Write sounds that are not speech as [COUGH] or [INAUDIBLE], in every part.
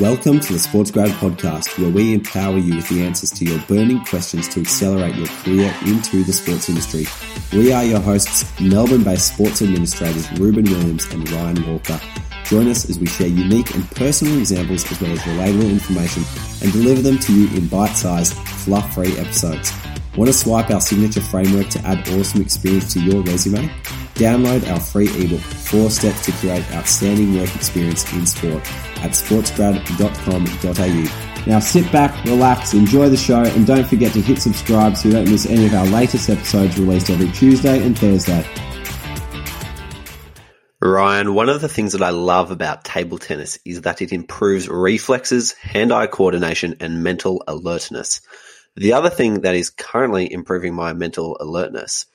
Welcome to the Sports Grad Podcast, where we empower you with the answers to your burning questions to accelerate your career into the sports industry. We are your hosts, Melbourne based sports administrators Ruben Williams and Ryan Walker. Join us as we share unique and personal examples as well as relatable information and deliver them to you in bite sized, fluff free episodes. Want to swipe our signature framework to add awesome experience to your resume? Download our free ebook, Four Steps to Create Outstanding Work Experience in Sport at sportsgrad.com.au. Now sit back, relax, enjoy the show, and don't forget to hit subscribe so you don't miss any of our latest episodes released every Tuesday and Thursday. Ryan, one of the things that I love about table tennis is that it improves reflexes, hand-eye coordination, and mental alertness. The other thing that is currently improving my mental alertness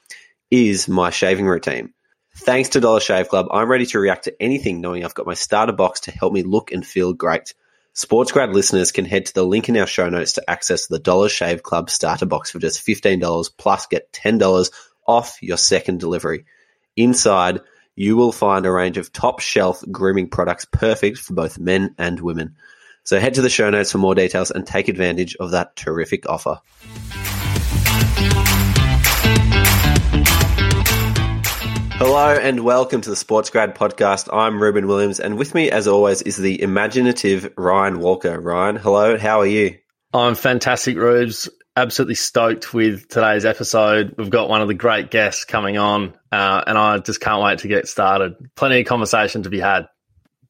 is my shaving routine. Thanks to Dollar Shave Club, I'm ready to react to anything knowing I've got my starter box to help me look and feel great. Sportsgrad listeners can head to the link in our show notes to access the Dollar Shave Club starter box for just $15 plus get $10 off your second delivery. Inside, you will find a range of top shelf grooming products perfect for both men and women. So head to the show notes for more details and take advantage of that terrific offer. Hello and welcome to the Sports Grad podcast. I'm Ruben Williams, and with me, as always, is the imaginative Ryan Walker. Ryan, hello, how are you? I'm fantastic, Rubes. Absolutely stoked with today's episode. We've got one of the great guests coming on, uh, and I just can't wait to get started. Plenty of conversation to be had.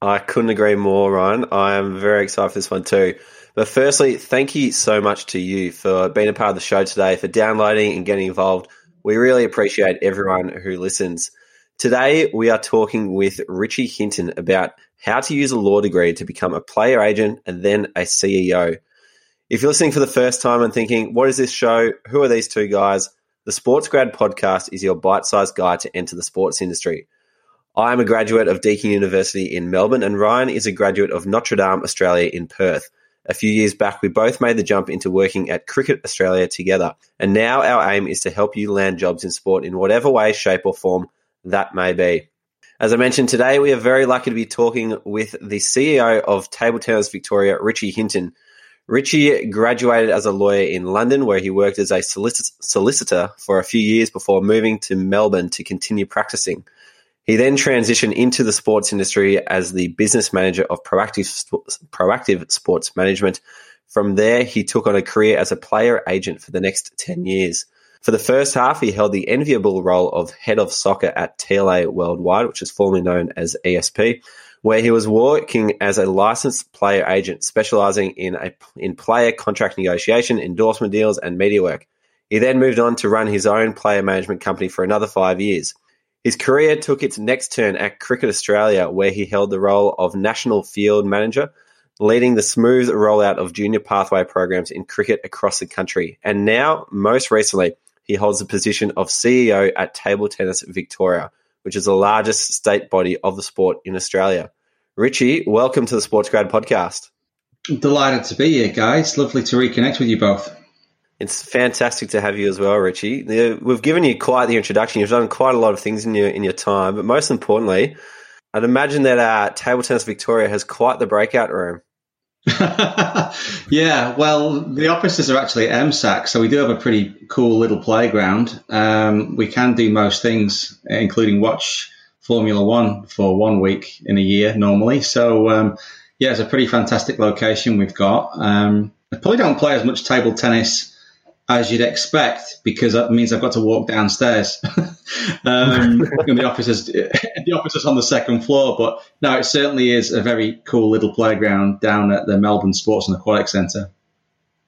I couldn't agree more, Ryan. I am very excited for this one too. But firstly, thank you so much to you for being a part of the show today, for downloading and getting involved. We really appreciate everyone who listens. Today, we are talking with Ritchie Hinton about how to use a law degree to become a player agent and then a CEO. If you're listening for the first time and thinking, what is this show? Who are these two guys? The Sports Grad podcast is your bite sized guide to enter the sports industry. I am a graduate of Deakin University in Melbourne, and Ryan is a graduate of Notre Dame Australia in Perth. A few years back, we both made the jump into working at Cricket Australia together, and now our aim is to help you land jobs in sport in whatever way, shape, or form that may be. As I mentioned today, we are very lucky to be talking with the CEO of Table Tennis Victoria, Ritchie Hinton. Ritchie graduated as a lawyer in London, where he worked as a solicitor for a few years before moving to Melbourne to continue practicing. He then transitioned into the sports industry as the business manager of Proactive, Proactive Sports Management. From there, he took on a career as a player agent for the next 10 years. For the first half, he held the enviable role of head of soccer at TLA Worldwide, which is formerly known as ESP, where he was working as a licensed player agent, specializing in a, in player contract negotiation, endorsement deals, and media work. He then moved on to run his own player management company for another five years. His career took its next turn at Cricket Australia, where he held the role of National Field Manager, leading the smooth rollout of junior pathway programs in cricket across the country. And now, most recently, he holds the position of CEO at Table Tennis Victoria, which is the largest state body of the sport in Australia. Ritchie, welcome to the Sports Grad podcast. Delighted to be here, guys. Lovely to reconnect with you both. It's fantastic to have you as well, Ritchie. We've given you quite the introduction. You've done quite a lot of things in your in your time, but most importantly, I'd imagine that uh, Table Tennis Victoria has quite the breakout room. [LAUGHS] yeah, well, the offices are actually at MSAC, so we do have a pretty cool little playground. Um, we can do most things, including watch Formula One for one week in a year normally. So, um, yeah, it's a pretty fantastic location we've got. Um, I probably don't play as much table tennis as you'd expect, because that means I've got to walk downstairs. [LAUGHS] um, and the office is [LAUGHS] the office is on the second floor, but no, it certainly is a very cool little playground down at the Melbourne Sports and Aquatic Centre.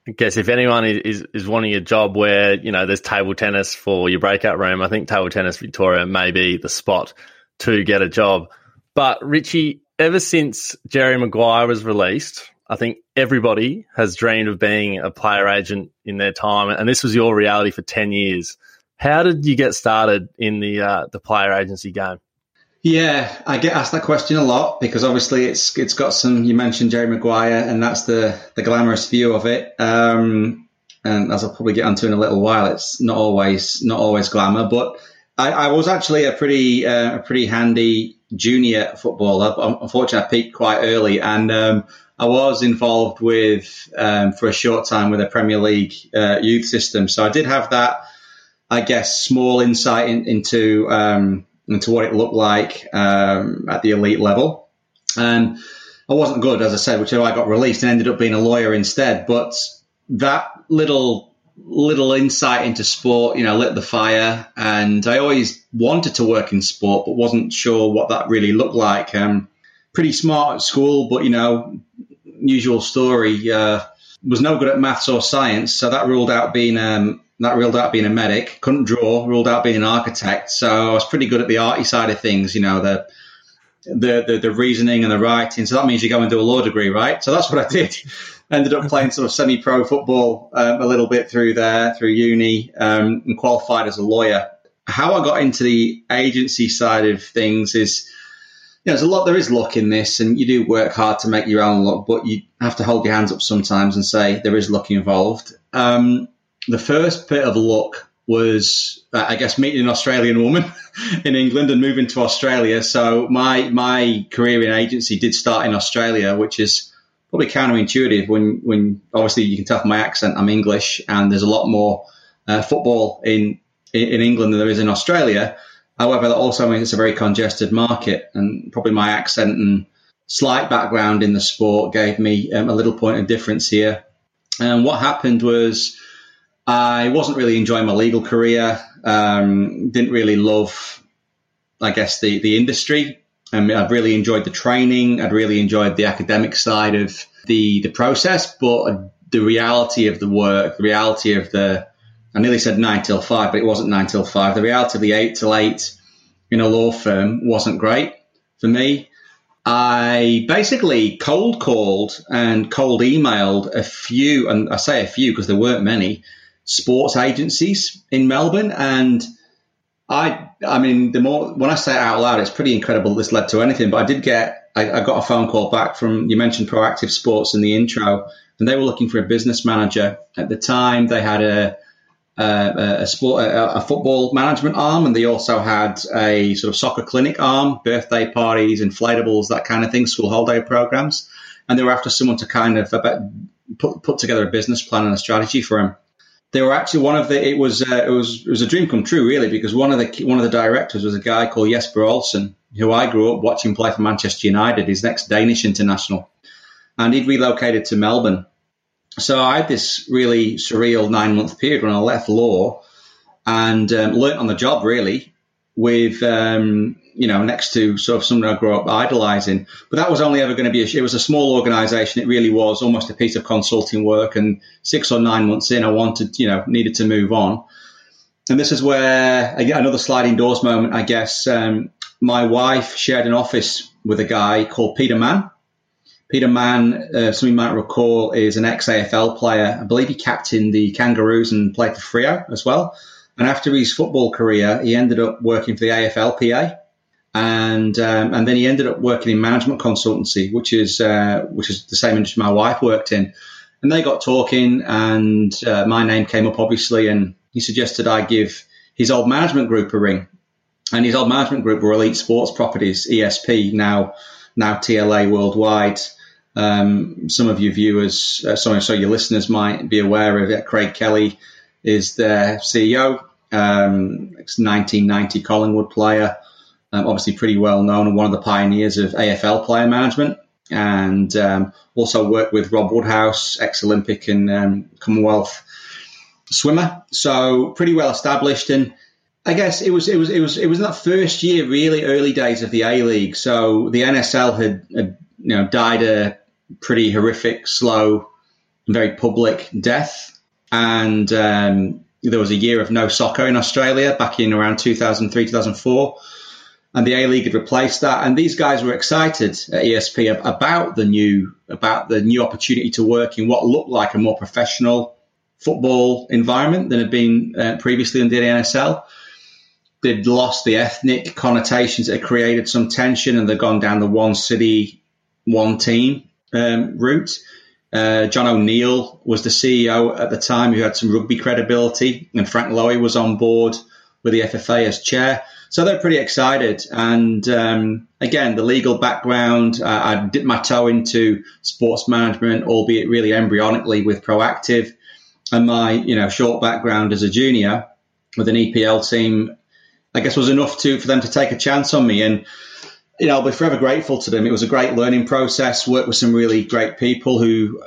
I guess if anyone is, is wanting a job where you know there's table tennis for your breakout room, I think Table Tennis Victoria may be the spot to get a job. But Ritchie, ever since Jerry Maguire was released, I think everybody has dreamed of being a player agent in their time, and this was your reality for ten years. How did you get started in the uh, the player agency game? Yeah, I get asked that question a lot because obviously it's it's got some. You mentioned Jerry Maguire, and that's the the glamorous view of it. Um, and as I'll probably get onto in a little while, it's not always not always glamour. But I, I was actually a pretty uh, a pretty handy junior football. Unfortunately, I peaked quite early, and um, I was involved with um, for a short time with a Premier League uh, youth system. So I did have that, I guess, small insight in, into um, into what it looked like um, at the elite level. And I wasn't good, as I said, which is why I got released and ended up being a lawyer instead. But that little little insight into sport, you know, lit the fire. And I always wanted to work in sport, but wasn't sure what that really looked like. Um, pretty smart at school, but you know, usual story. Uh, was no good at maths or science, so that ruled out being um, that ruled out being a medic. Couldn't draw, ruled out being an architect. So I was pretty good at the arty side of things. You know, the the, the, the reasoning and the writing. So that means you go and do a law degree, right? So that's what I [LAUGHS] did. Ended up playing sort of semi-pro football um, a little bit through there, through uni, um, and qualified as a lawyer. How I got into the agency side of things is you know, there's a lot, there is luck in this, and you do work hard to make your own luck, but you have to hold your hands up sometimes and say there is luck involved. Um, the first bit of luck was, uh, I guess, meeting an Australian woman [LAUGHS] in England and moving to Australia. So my my career in agency did start in Australia, which is probably counterintuitive when when obviously you can tell from my accent I'm English, and there's a lot more uh, football in in England than there is in Australia. However, that also means it's a very congested market, and probably my accent and slight background in the sport gave me um, a little point of difference here. And what happened was I wasn't really enjoying my legal career. Um, didn't really love, I guess, the the industry. I mean, I'd really enjoyed the training. I'd really enjoyed the academic side of the the process, but the reality of the work, the reality of the I nearly said nine till five, but it wasn't nine till five. The reality of the eight till eight in a law firm wasn't great for me. I basically cold called and cold emailed a few, and I say a few because there weren't many sports agencies in Melbourne. And I, I mean, the more when I say it out loud, it's pretty incredible this led to anything. But I did get, I, I got a phone call back from you mentioned Proactive Sports in the intro, and they were looking for a business manager at the time. They had a uh, a sport, a, a, football management arm, and they also had a sort of soccer clinic arm, birthday parties, inflatables, that kind of thing, school holiday programs. And they were after someone to kind of put, put together a business plan and a strategy for them. They were actually one of the. It was uh, it was it was a dream come true, really, because one of the one of the directors was a guy called Jesper Olsen, who I grew up watching play for Manchester United. He's next Danish international, and he'd relocated to Melbourne so I had this really surreal nine month period when I left law and um, learnt on the job really with um, you know next to sort of someone I grew up idolizing. But that was only ever going to be a, it was a small organization. It really was almost a piece of consulting work. And six or nine months in, I wanted you know needed to move on. And this is where another sliding doors moment, I guess. Um, my wife shared an office with a guy called Peter Mann Peter Mann, uh, some you might recall, is an ex AFL player. I believe he captained the Kangaroos and played for Freo as well. And after his football career, he ended up working for the AFLPA, and um, and then he ended up working in management consultancy, which is uh, which is the same industry my wife worked in. And they got talking, and uh, my name came up obviously, and he suggested I give his old management group a ring. And his old management group were Elite Sports Properties, ESP, now now TLA Worldwide. Um, some of your viewers, uh, sorry, so your listeners might be aware of it. Craig Kelly is their CEO. Um, 1990 Collingwood player, um, obviously pretty well known and one of the pioneers of AFL player management. And um, also worked with Rob Woodhouse, ex-Olympic and um, Commonwealth swimmer. So pretty well established. And I guess it was it was it was it was that first year, really early days of the A League. So the NSL had, had you know died a pretty horrific, slow, very public death. And um, there was a year of no soccer in Australia back in around 2003, 2004. And the A League had replaced that. And these guys were excited at ESP about the new, about the new opportunity to work in what looked like a more professional football environment than had been uh, previously under the NSL. They'd lost the ethnic connotations that had created some tension and they'd gone down the one city, one team um, route. Uh, John O'Neill was the CEO at the time who had some rugby credibility, and Frank Lowy was on board with the FFA as chair. So they're pretty excited. And um, again, the legal background, uh, I dipped my toe into sports management, albeit really embryonically with Proactive. And my, you know, short background as a junior with an EPL team, I guess was enough to for them to take a chance on me. And you know, I'll be forever grateful to them. It was a great learning process. Worked with some really great people who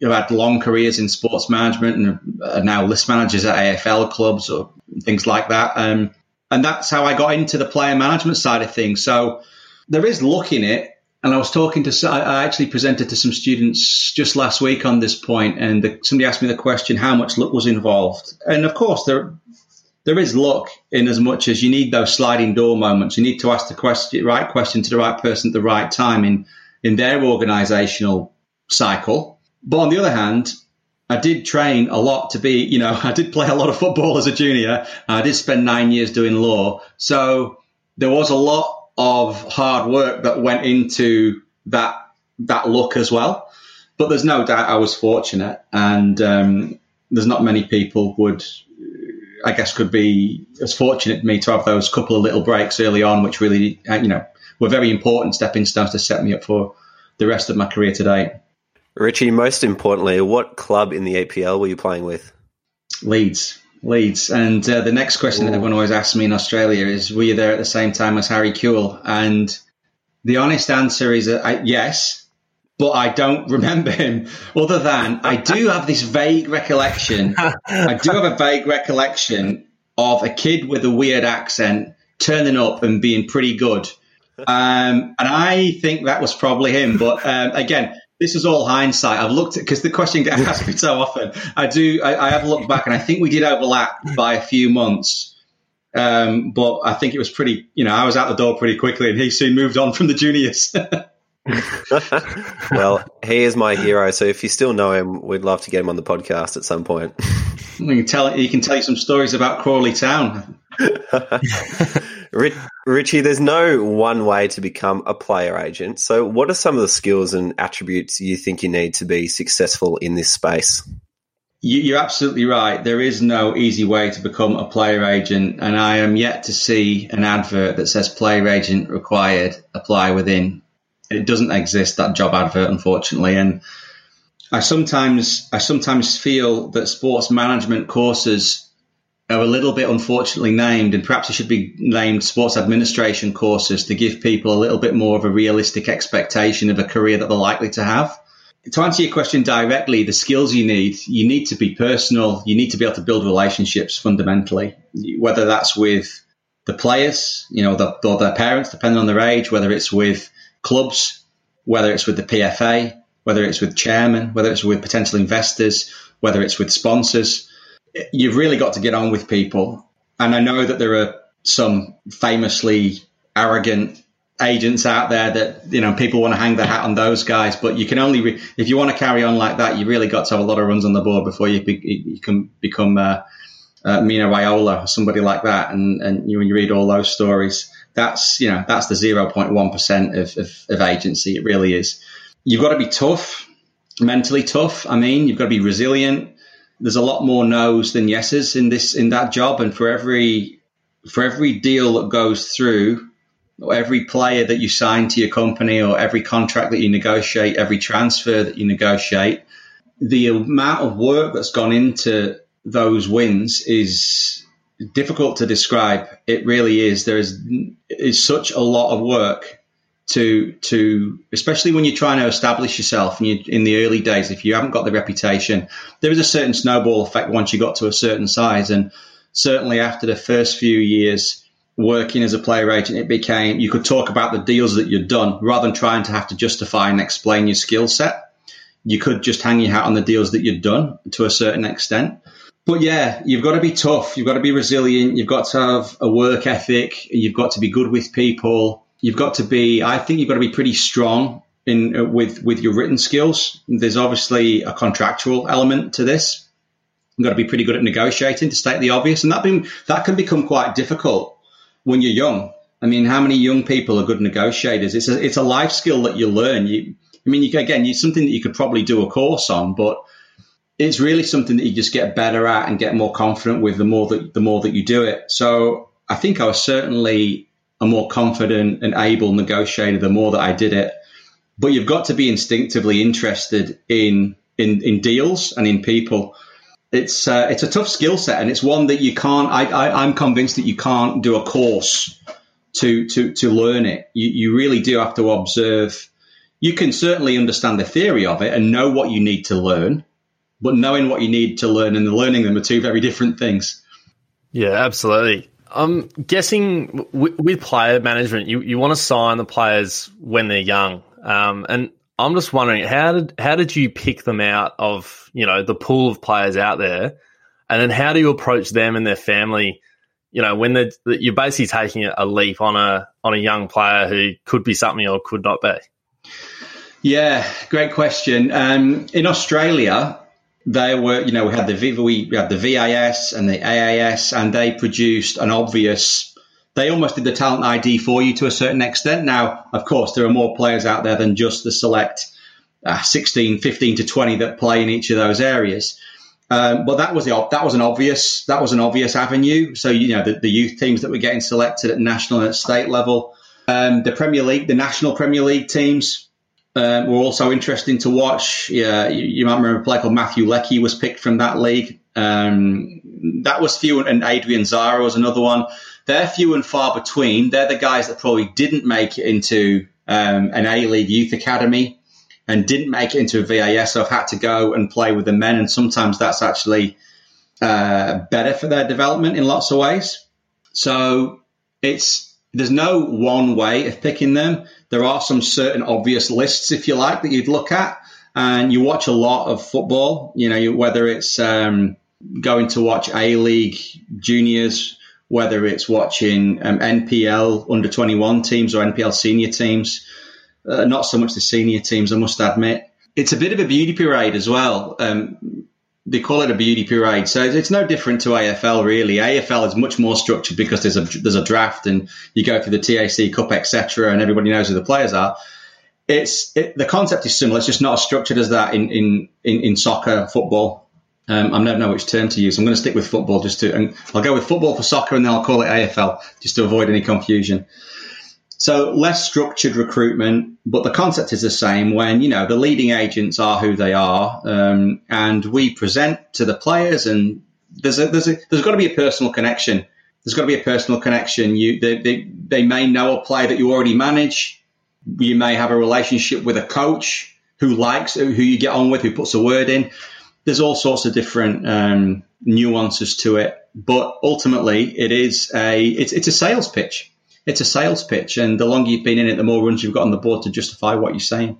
know, had long careers in sports management and are now list managers at AFL clubs or things like that. Um, and that's how I got into the player management side of things. So there is luck in it. And I was talking to, I actually presented to some students just last week on this point, and somebody asked me the question, how much luck was involved? And of course, there, there is luck in as much as you need those sliding door moments. You need to ask the question, right question to the right person at the right time in, in their organizational cycle. But on the other hand, I did train a lot to be, you know, [LAUGHS] I did play a lot of football as a junior. I did spend nine years doing law. So there was a lot of hard work that went into that, that look as well. But there's no doubt I was fortunate and, um, there's not many people would, I guess, could be as fortunate me to have those couple of little breaks early on, which really, you know, were very important stepping stones to set me up for the rest of my career today. Ritchie, most importantly, what club in the EPL were you playing with? Leeds. Leeds. And uh, the next question Ooh. that everyone always asks me in Australia is, were you there at the same time as Harry Kewell? And the honest answer is uh, yes, but I don't [LAUGHS] remember him other than I do have this vague recollection. I do have a vague recollection of a kid with a weird accent turning up and being pretty good. Um, and I think that was probably him. But um, again, this is all hindsight. I've looked at because the question gets asked me so often. I do. I, I, have looked back, and I think we did overlap by a few months. Um, but I think it was pretty. You know, I was out the door pretty quickly, and he soon moved on from the juniors. [LAUGHS] [LAUGHS] well, he is my hero. So if you still know him, we'd love to get him on the podcast at some point. We can tell. He can tell you some stories about Crawley Town. [LAUGHS] Ritchie, there's no one way to become a player agent. So, what are some of the skills and attributes you think you need to be successful in this space? You're absolutely right. There is no easy way to become a player agent, and I am yet to see an advert that says player agent required, apply within. It doesn't exist, that job advert, unfortunately. And I sometimes, I sometimes feel that sports management courses are a little bit unfortunately named, and perhaps it should be named sports administration courses to give people a little bit more of a realistic expectation of a career that they're likely to have. To answer your question directly, the skills you need, you need to be personal. You need to be able to build relationships fundamentally, whether that's with the players, you know, the, or their parents, depending on their age, whether it's with clubs, whether it's with the PFA, whether it's with chairman, whether it's with potential investors, whether it's with sponsors. You've really got to get on with people. And I know that there are some famously arrogant agents out there that you know people want to hang their hat on those guys but you can only re- if you want to carry on like that you really got to have a lot of runs on the board before you, be- you can become uh, uh, Mino Raiola or somebody like that. And and you, you read all those stories that's you know that's the 0.1% of, of, of agency. It really is. You've got to be tough mentally tough I mean. You've got to be resilient. There's a lot more no's than yeses in this in that job, and for every for every deal that goes through, or every player that you sign to your company, or every contract that you negotiate, every transfer that you negotiate, the amount of work that's gone into those wins is difficult to describe. It really is. There is is such a lot of work to to especially when you're trying to establish yourself and you, in the early days if you haven't got the reputation there is a certain snowball effect once you got to a certain size and certainly after the first few years working as a player agent it became you could talk about the deals that you'd done rather than trying to have to justify and explain your skill set you could just hang your hat on the deals that you'd done to a certain extent but yeah, you've got to be tough. You've got to be resilient. You've got to have a work ethic. You've got to be good with people you've got to be. I think you've got to be pretty strong in uh, with with your written skills. There's obviously a contractual element to this. You've got to be pretty good at negotiating, to state the obvious, and that that can become quite difficult when you're young. I mean, how many young people are good negotiators? It's a it's a life skill that you learn. You, I mean, you again, it's something that you could probably do a course on, but it's really something that you just get better at and get more confident with the more that the more that you do it. So I think I was certainly a more confident and able negotiator the more that I did it. But you've got to be instinctively interested in in, in deals and in people. It's uh, it's a tough skill set, and it's one that you can't. I, I I'm convinced that you can't do a course to to to learn it. You you really do have to observe. You can certainly understand the theory of it and know what you need to learn, but knowing what you need to learn and learning them are two very different things. Yeah, absolutely. I'm guessing with player management, you, you want to sign the players when they're young. Um, and I'm just wondering how did how did you pick them out of you know the pool of players out there, and then how do you approach them and their family? You know, when they're, you're basically taking a leap on a on a young player who could be something or could not be. Yeah, great question. Um, in Australia, they were, you know, we had the we had the VAS and the AAS, and they produced an obvious. They almost did the talent ID for you to a certain extent. Now, of course, there are more players out there than just the select uh, 16, 15 to 20 that play in each of those areas. Um, but that was the that was an obvious that was an obvious avenue. So you know the, the youth teams that were getting selected at national and at state level, um, the Premier League, the national Premier League teams um, were also interesting to watch. Yeah, you, you, might remember a player called Matthew Leckie was picked from that league. Um, that was few, and Adrian Zahra was another one. They're few and far between. They're the guys that probably didn't make it into um, an A League youth academy and didn't make it into a VAS, so I've had to go and play with the men. And sometimes that's actually uh, better for their development in lots of ways. So it's there's no one way of picking them. There are some certain obvious lists, if you like, that you'd look at. And you watch a lot of football, you know, whether it's um, going to watch A League juniors, whether it's watching um, NPL under 21 teams or NPL senior teams. Uh, not so much the senior teams, I must admit. It's a bit of a beauty parade as well. Um, they call it a beauty parade. So it's no different to AFL really. AFL is much more structured because there's a there's a draft and you go through the TAC Cup etc. and everybody knows who the players are. It's it, the concept is similar. It's just not as structured as that in in in, in soccer, football. Um, I never know which term to use. I'm going to stick with football just to, and I'll go with football for soccer and then I'll call it AFL just to avoid any confusion. So less structured recruitment, but the concept is the same when, you know, the leading agents are who they are. Um, and we present to the players and there's a, there's a, there's got to be a personal connection. There's got to be a personal connection. You, they, they, they may know a player that you already manage. You may have a relationship with a coach who likes, who you get on with, who puts a word in. There's all sorts of different, um, nuances to it. But ultimately it is a, it's, it's a sales pitch it's a sales pitch, and the longer you've been in it, the more runs you've got on the board to justify what you're saying.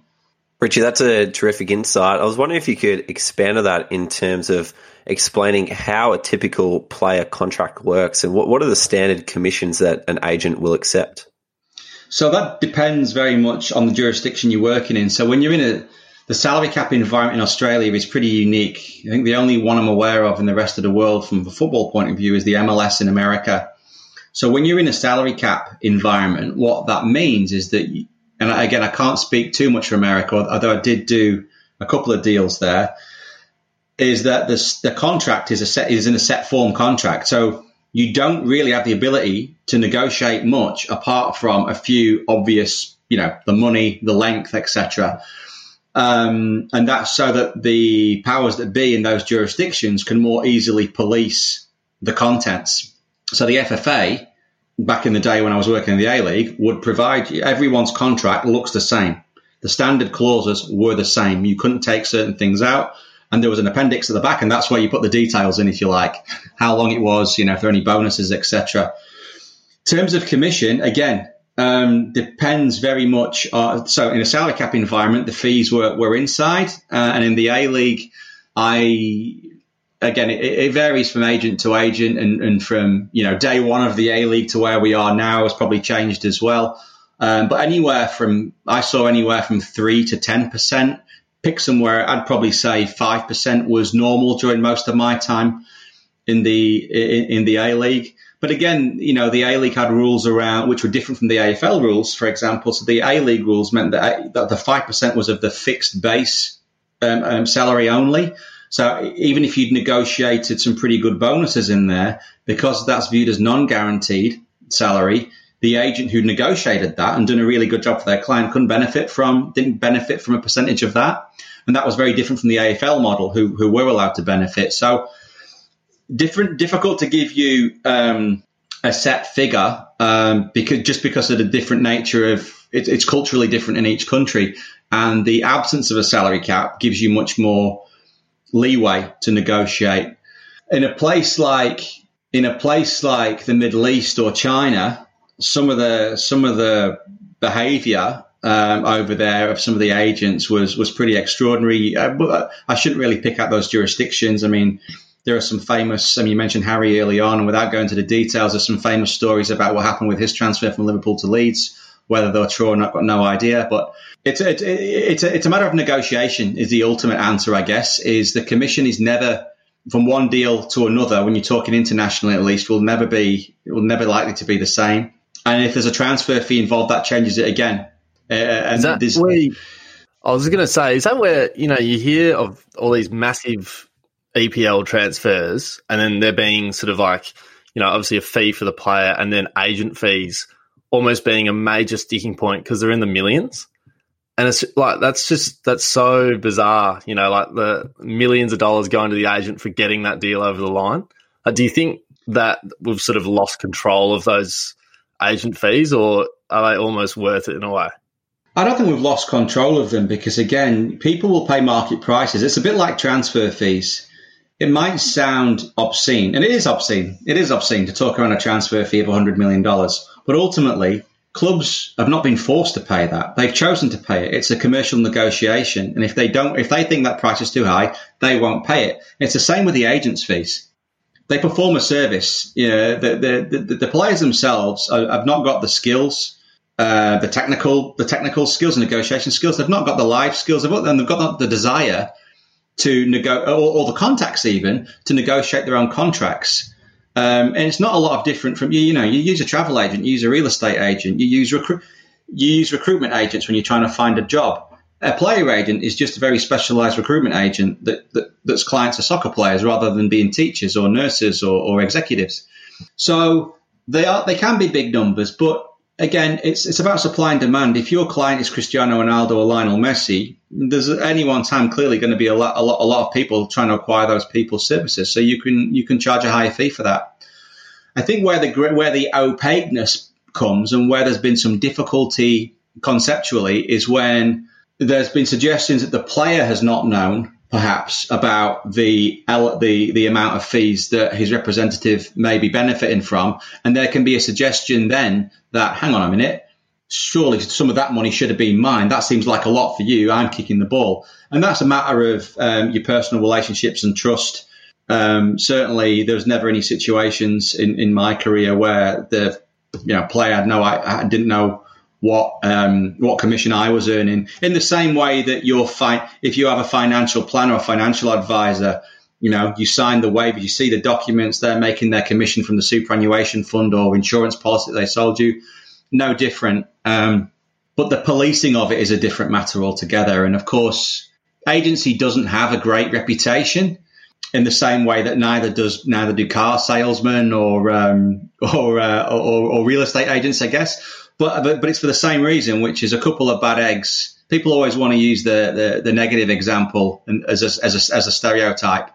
Ritchie, that's a terrific insight. I was wondering if you could expand on that in terms of explaining how a typical player contract works and what, what are the standard commissions that an agent will accept? So that depends very much on the jurisdiction you're working in. So when you're in a the salary cap environment in Australia is pretty unique. I think the only one I'm aware of in the rest of the world from a football point of view is the MLS in America. So when you're in a salary cap environment, what that means is that, and again, I can't speak too much for America, although I did do a couple of deals there, is that the, the contract is a set, is in a set form contract. So you don't really have the ability to negotiate much apart from a few obvious, you know, the money, the length, etc. Um, and that's so that the powers that be in those jurisdictions can more easily police the contents. So the FFA back in the day when I was working in the A League would provide everyone's contract looks the same. The standard clauses were the same. You couldn't take certain things out. And there was an appendix at the back, and that's where you put the details in, if you like, [LAUGHS] how long it was, you know, if there are any bonuses, etc. Terms of commission, again, um, depends very much. Uh, so in a salary cap environment, the fees were, were inside, uh, and in the A League, I again, it, it, varies from agent to agent, and, and, from you know day one of the A League to where we are now has probably changed as well. Um, but anywhere from I saw anywhere from three to ten percent. Pick somewhere, I'd probably say five percent was normal during most of my time in the in, in the A League. But again, you know, the A League had rules around which were different from the AFL rules, for example. So the A League rules meant that, that the five percent was of the fixed base um, um, salary only. So even if you'd negotiated some pretty good bonuses in there, because that's viewed as non-guaranteed salary, the agent who negotiated that and done a really good job for their client couldn't benefit from, didn't benefit from a percentage of that. And that was very different from the AFL model, who, who were allowed to benefit. So different, difficult to give you um, a set figure um, because just because of the different nature of it, it's culturally different in each country, and the absence of a salary cap gives you much more leeway to negotiate. In a place like in a place like the Middle East or China, some of the some of the behaviour um, over there of some of the agents was was pretty extraordinary. Uh, I shouldn't really pick out those jurisdictions. I mean, there are some famous. I mean, you mentioned Harry early on, and without going into the details, there's some famous stories about what happened with his transfer from Liverpool to Leeds. Whether they're true or not, I've got no idea. But it's a, it's a, it's a matter of negotiation. Is the ultimate answer, I guess. Is the commission is never from one deal to another. When you're talking internationally, at least, will never be it will never likely to be the same. And if there's a transfer fee involved, that changes it again. Uh, and is that where, I was going to say, is that where you know you hear of all these massive EPL transfers, and then there being sort of like, you know, obviously a fee for the player, and then agent fees almost being a major sticking point because they're in the millions. And it's like that's just that's so bizarre, you know, like the millions of dollars going to the agent for getting that deal over the line. Uh, do you think that we've sort of lost control of those agent fees, or are they almost worth it in a way? I don't think we've lost control of them because, again, people will pay market prices. It's a bit like transfer fees it might sound obscene, and it is obscene. It is obscene to talk around a transfer fee of $100 million. But ultimately, clubs have not been forced to pay that. They've chosen to pay it. It's a commercial negotiation. And if they don't, if they think that price is too high, they won't pay it. It's the same with the agents' fees. They perform a service. You know, the, the, the, the players themselves have not got the skills uh, the technical the technical skills and negotiation skills. They've not got the life skills. They've got, and they've got the desire to negotiate, or, or, the contacts even to negotiate their own contracts. Um, and it's not a lot of different from you. You know, you use a travel agent, you use a real estate agent, you use recruit, you use recruitment agents when you're trying to find a job. A player agent is just a very specialized recruitment agent that, that that's clients are soccer players rather than being teachers or nurses or, or executives. So they are they can be big numbers, but again, it's it's about supply and demand. If your client is Cristiano Ronaldo or Lionel Messi, there's at any one time clearly going to be a lot, a lot, a lot of people trying to acquire those people's services. So you can you can charge a higher fee for that. I think where the where the opaqueness comes and where there's been some difficulty conceptually is when there's been suggestions that the player has not known perhaps about the the the amount of fees that his representative may be benefiting from, and there can be a suggestion then that hang on a minute, surely some of that money should have been mine. That seems like a lot for you. I'm kicking the ball, and that's a matter of um, your personal relationships and trust. Um, certainly, there was never any situations in, in my career where the you know player had no I, I didn't know what um, what commission I was earning. In the same way that you're fi- if you have a financial planner or financial advisor, you know, you sign the waiver, you see the documents, they're making their commission from the superannuation fund or insurance policy they sold you. No different. Um, but the policing of it is a different matter altogether. And of course, agency doesn't have a great reputation in the same way that neither does neither do car salesmen or um, or, uh, or, or real estate agents, I guess. But, but but it's for the same reason, which is a couple of bad eggs. People always want to use the the, the negative example and as a, as a, as a stereotype,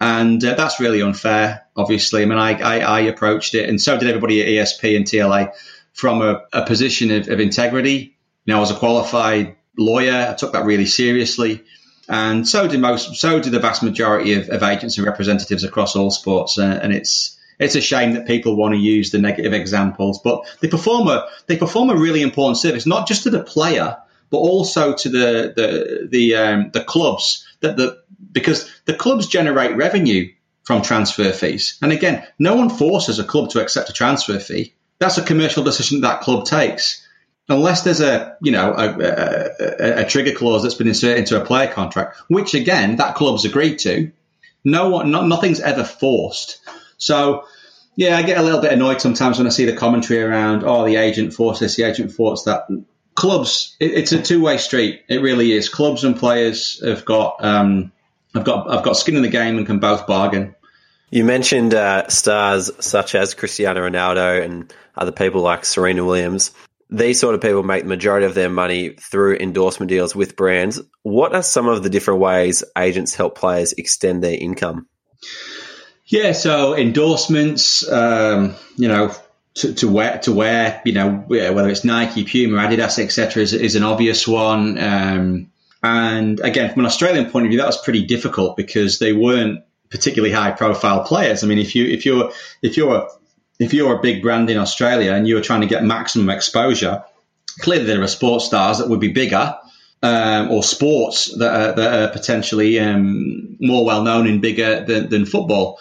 and uh, that's really unfair. Obviously, I mean, I, I, I approached it, and so did everybody at ESP and TLA from a, a position of, of integrity. You know, I was a qualified lawyer. I took that really seriously and so did most, so did the vast majority of, of agents and representatives across all sports. Uh, and it's it's a shame that people want to use the negative examples, but they perform a they perform a really important service, not just to the player, but also to the the the um, the clubs that the because the clubs generate revenue from transfer fees. And again, no one forces a club to accept a transfer fee. That's a commercial decision that club takes. Unless there's a you know a, a, a trigger clause that's been inserted into a player contract, which again that club's agreed to. No one, not, nothing's ever forced. So, yeah, I get a little bit annoyed sometimes when I see the commentary around, oh, the agent forced this, the agent forced that. Clubs, it, it's a two way street. It really is. Clubs and players have got um, I've got I've got skin in the game and can both bargain. You mentioned uh, stars such as Cristiano Ronaldo and other people like Serena Williams. These sort of people make the majority of their money through endorsement deals with brands. What are some of the different ways agents help players extend their income? Yeah, so endorsements, um, you know, to, to, wear to wear, you know, whether it's Nike, Puma, Adidas, etc., is, is, an obvious one. Um, and again, from an Australian point of view, that was pretty difficult because they weren't particularly high profile players. I mean, if you if you're if you're a, if you're a big brand in Australia and you're trying to get maximum exposure, clearly there are sports stars that would be bigger. Um, or sports that are, that are potentially um, more well known and bigger than, than, football,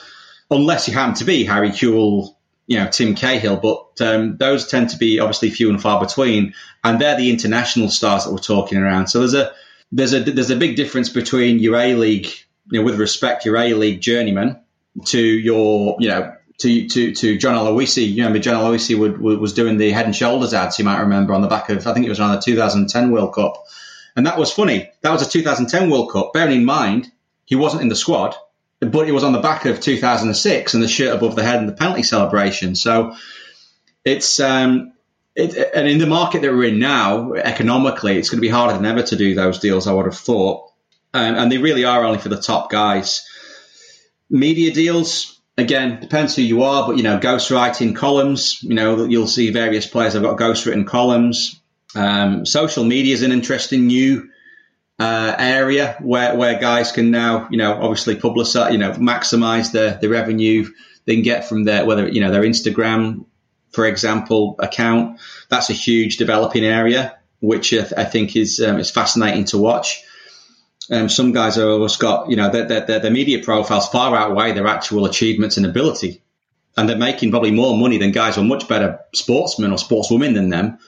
unless you happen to be Harry Kewell, you know, Tim Cahill. But um, those tend to be obviously few and far between, and they're the international stars that we're talking around. So there's a there's a there's a big difference between your A League you know, with respect, your A League journeyman to your, you know, to to to John Aloisi. You know, John Aloisi would, would, was doing the Head and Shoulders ads. You might remember on the back of I think it was around the 2010 World Cup, and that was funny. That was a 2010 World Cup. Bearing in mind he wasn't in the squad, but it was on the back of 2006 and the shirt above the head and the penalty celebration. So it's um, it, and in the market that we're in now, economically, it's going to be harder than ever to do those deals. I would have thought um, and they really are only for the top guys. Media deals, again, depends who you are, but you know, ghostwriting columns, you know, you'll see various players have got ghostwritten columns. Um, social media is an interesting new uh, area where, where guys can now, you know, obviously publicize, you know, maximize the, the revenue they can get from their, whether, you know, their Instagram, for example, account. That's a huge developing area, which I, think is, um, is fascinating to watch. Um, some guys have always got, you know, their, their, their media profiles far outweigh their actual achievements and ability. And they're making probably more money than guys who are much better sportsmen or sportswomen than them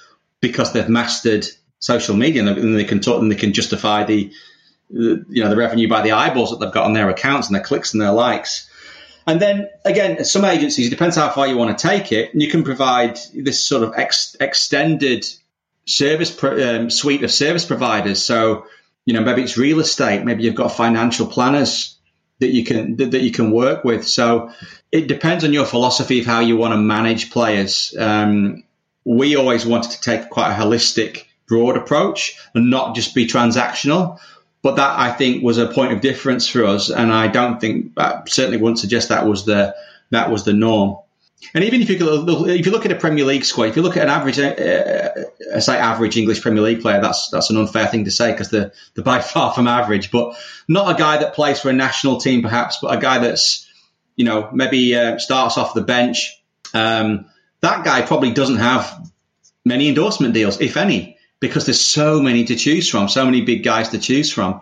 because they've mastered social media and they can talk and they can justify the, the, you know, the revenue by the eyeballs that they've got on their accounts and their clicks and their likes. And then again, some agencies, it depends how far you want to take it. You can provide this sort of ex- extended service pro- um, suite of service providers. So you know, maybe it's real estate, maybe you've got financial planners that you can that, that you can work with. So it depends on your philosophy of how you want to manage players. Um, we always wanted to take quite a holistic, broad approach and not just be transactional. But that I think was a point of difference for us, and I don't think I certainly wouldn't suggest that was the that was the norm. And even if you look, if you look at a Premier League squad, if you look at an average, uh, uh, say average English Premier League player, that's that's an unfair thing to say because they're, they're by [LAUGHS] far from average. But not a guy that plays for a national team, perhaps, but a guy that's you know maybe uh, starts off the bench. Um, that guy probably doesn't have many endorsement deals, if any, because there's so many to choose from, so many big guys to choose from.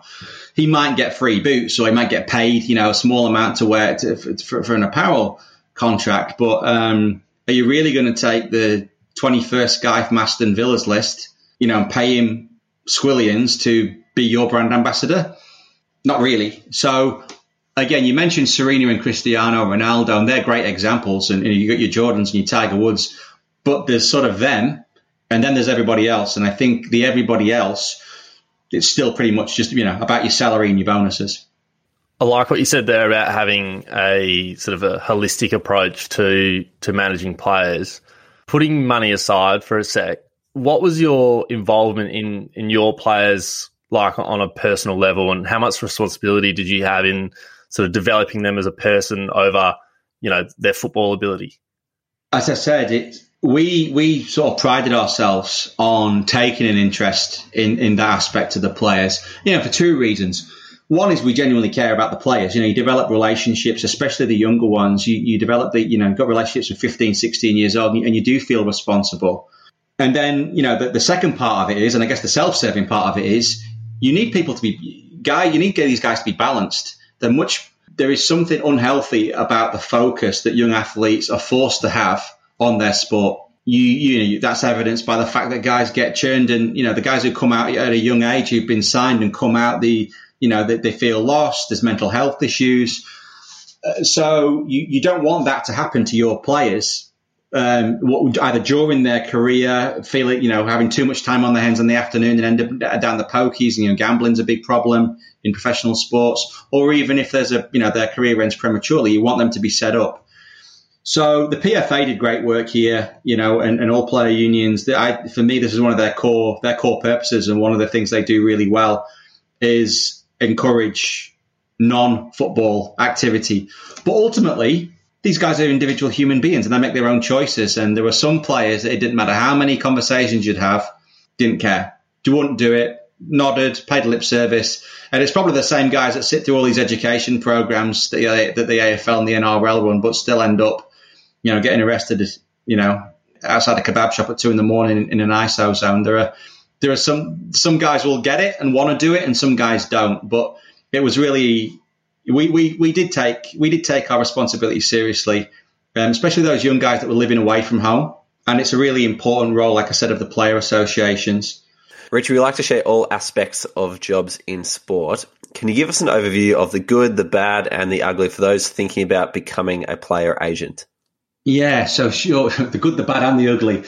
He might get free boots, or he might get paid, you know, a small amount to wear to, for, for an apparel contract. But um, are you really going to take the 21st guy from Aston Villa's list, you know, and pay him squillions to be your brand ambassador? Not really. So again, you mentioned Serena and Cristiano Ronaldo, and they're great examples. And, and you got your Jordans and your Tiger Woods, but there's sort of them, and then there's everybody else. And I think the everybody else, it's still pretty much just you know about your salary and your bonuses. I like what you said there about having a sort of a holistic approach to to managing players. Putting money aside for a sec, what was your involvement in in your players like on a personal level, and how much responsibility did you have in sort of developing them as a person over, you know, their football ability? As I said, it we we sort of prided ourselves on taking an interest in in that aspect of the players. You know, for two reasons one is we genuinely care about the players. You know, you develop relationships, especially the younger ones. You, you develop the, you know, got relationships with 15, 16 years old, and you, and you do feel responsible. And then, you know, the, the, second part of it is, and I guess the self-serving part of it is, you need people to be, guy, you need these guys to be balanced. They're much, there is something unhealthy about the focus that young athletes are forced to have on their sport. You, you know, that's evidenced by the fact that guys get churned and, you know, the guys who come out at a young age who've been signed and come out the, you know, they, they feel lost. There's mental health issues. Uh, so you, you don't want that to happen to your players. Um, what, either during their career, feeling you know having too much time on their hands in the afternoon and end up down the pokies. And, you know, gambling's a big problem in professional sports, or even if there's a you know their career ends prematurely, you want them to be set up. So the PFA did great work here, you know, and, and all player unions. I, for me, this is one of their core their core purposes, and one of the things they do really well is encourage non-football activity. But ultimately, these guys are individual human beings, and they make their own choices. And there were some players that it didn't matter how many conversations you'd have, didn't care. You wouldn't do it. Nodded, paid lip service, and it's probably the same guys that sit through all these education programs that that the AFL and the NRL run, but still end up you know, getting arrested, you know, outside a kebab shop at two in the morning in, an ISO zone. There are there are some some guys will get it and want to do it, and some guys don't. But it was really we, we, we did take we did take our responsibility seriously, um, especially those young guys that were living away from home. And it's a really important role, like I said, of the player associations. Richard, we like to share all aspects of jobs in sport. Can you give us an overview of the good, the bad, and the ugly for those thinking about becoming a player agent? Yeah, so sure, [LAUGHS] the good, the bad, and the ugly.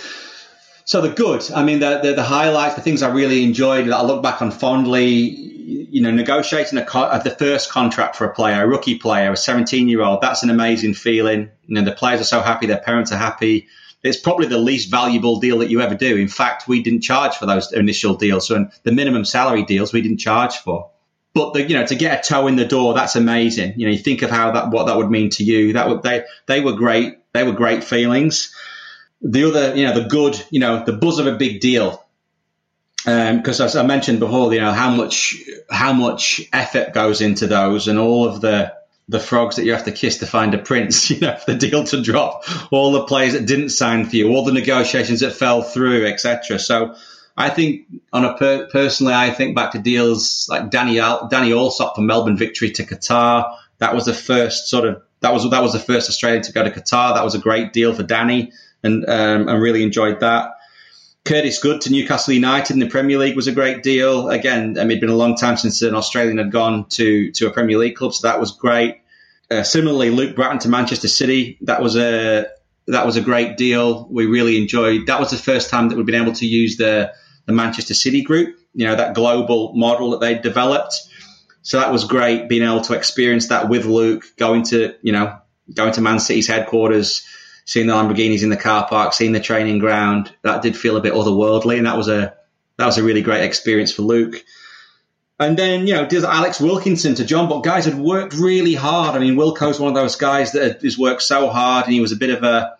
So the good, I mean, the, the, the highlights, the things I really enjoyed that I look back on fondly, you know, negotiating a co- uh, the first contract for a player, a rookie player, a 17 year old, that's an amazing feeling. You know, the players are so happy, their parents are happy. It's probably the least valuable deal that you ever do. In fact, we didn't charge for those initial deals. So the minimum salary deals we didn't charge for. But the, you know, to get a toe in the door, that's amazing. You know, you think of how that what that would mean to you. That would they they were great they were great feelings. The other, you know, the good, you know, the buzz of a big deal. Because um, as I mentioned before, you know how much how much effort goes into those, and all of the the frogs that you have to kiss to find a prince, [LAUGHS] you know, for the deal to drop, all the players that didn't sign for you, all the negotiations that fell through, etc. So I think on a per- personally, I think back to deals like Danny Al- Danny Allsop for Melbourne victory to Qatar. That was the first sort of that was that was the first Australian to go to Qatar. That was a great deal for Danny, and um, I really enjoyed that. Curtis Good to Newcastle United in the Premier League was a great deal. Again, I mean, it'd been a long time since an Australian had gone to to a Premier League club, so that was great. Uh, similarly, Luke Brattan to Manchester City. That was a that was a great deal. We really enjoyed. That was the first time that we've been able to use the the Manchester City group. You know that global model that they developed. So that was great being able to experience that with Luke, going to, you know, going to Man City's headquarters, seeing the Lamborghinis in the car park, seeing the training ground. That did feel a bit otherworldly, and that was a that was a really great experience for Luke. And then, you know, does Alex Wilkinson to Jeonbuk guys had worked really hard. I mean, Wilco's one of those guys that has worked so hard, and he was a bit of a,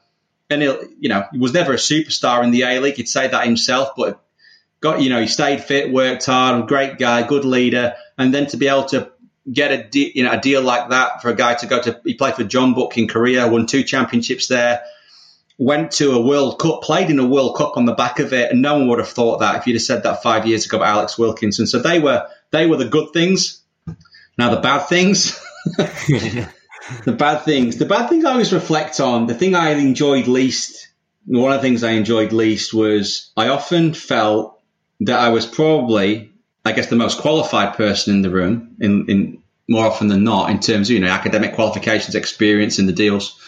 and you know, he was never a superstar in the A League. He'd say that himself, but got you know he stayed fit, worked hard, great guy, good leader, and then to be able to get a de- you know a deal like that for a guy to go to he played for Jeonbuk in Korea, won two championships there, went to a World Cup, played in a World Cup on the back of it, and no one would have thought that if you'd have said that five years ago about Alex Wilkinson. So they were they were the good things. Now the bad things. [LAUGHS] the bad things. The bad things I always reflect on. The thing I enjoyed least, one of the things I enjoyed least was I often felt that I was probably, I guess, the most qualified person in the room, in, in more often than not, in terms of you know academic qualifications, experience in the deals,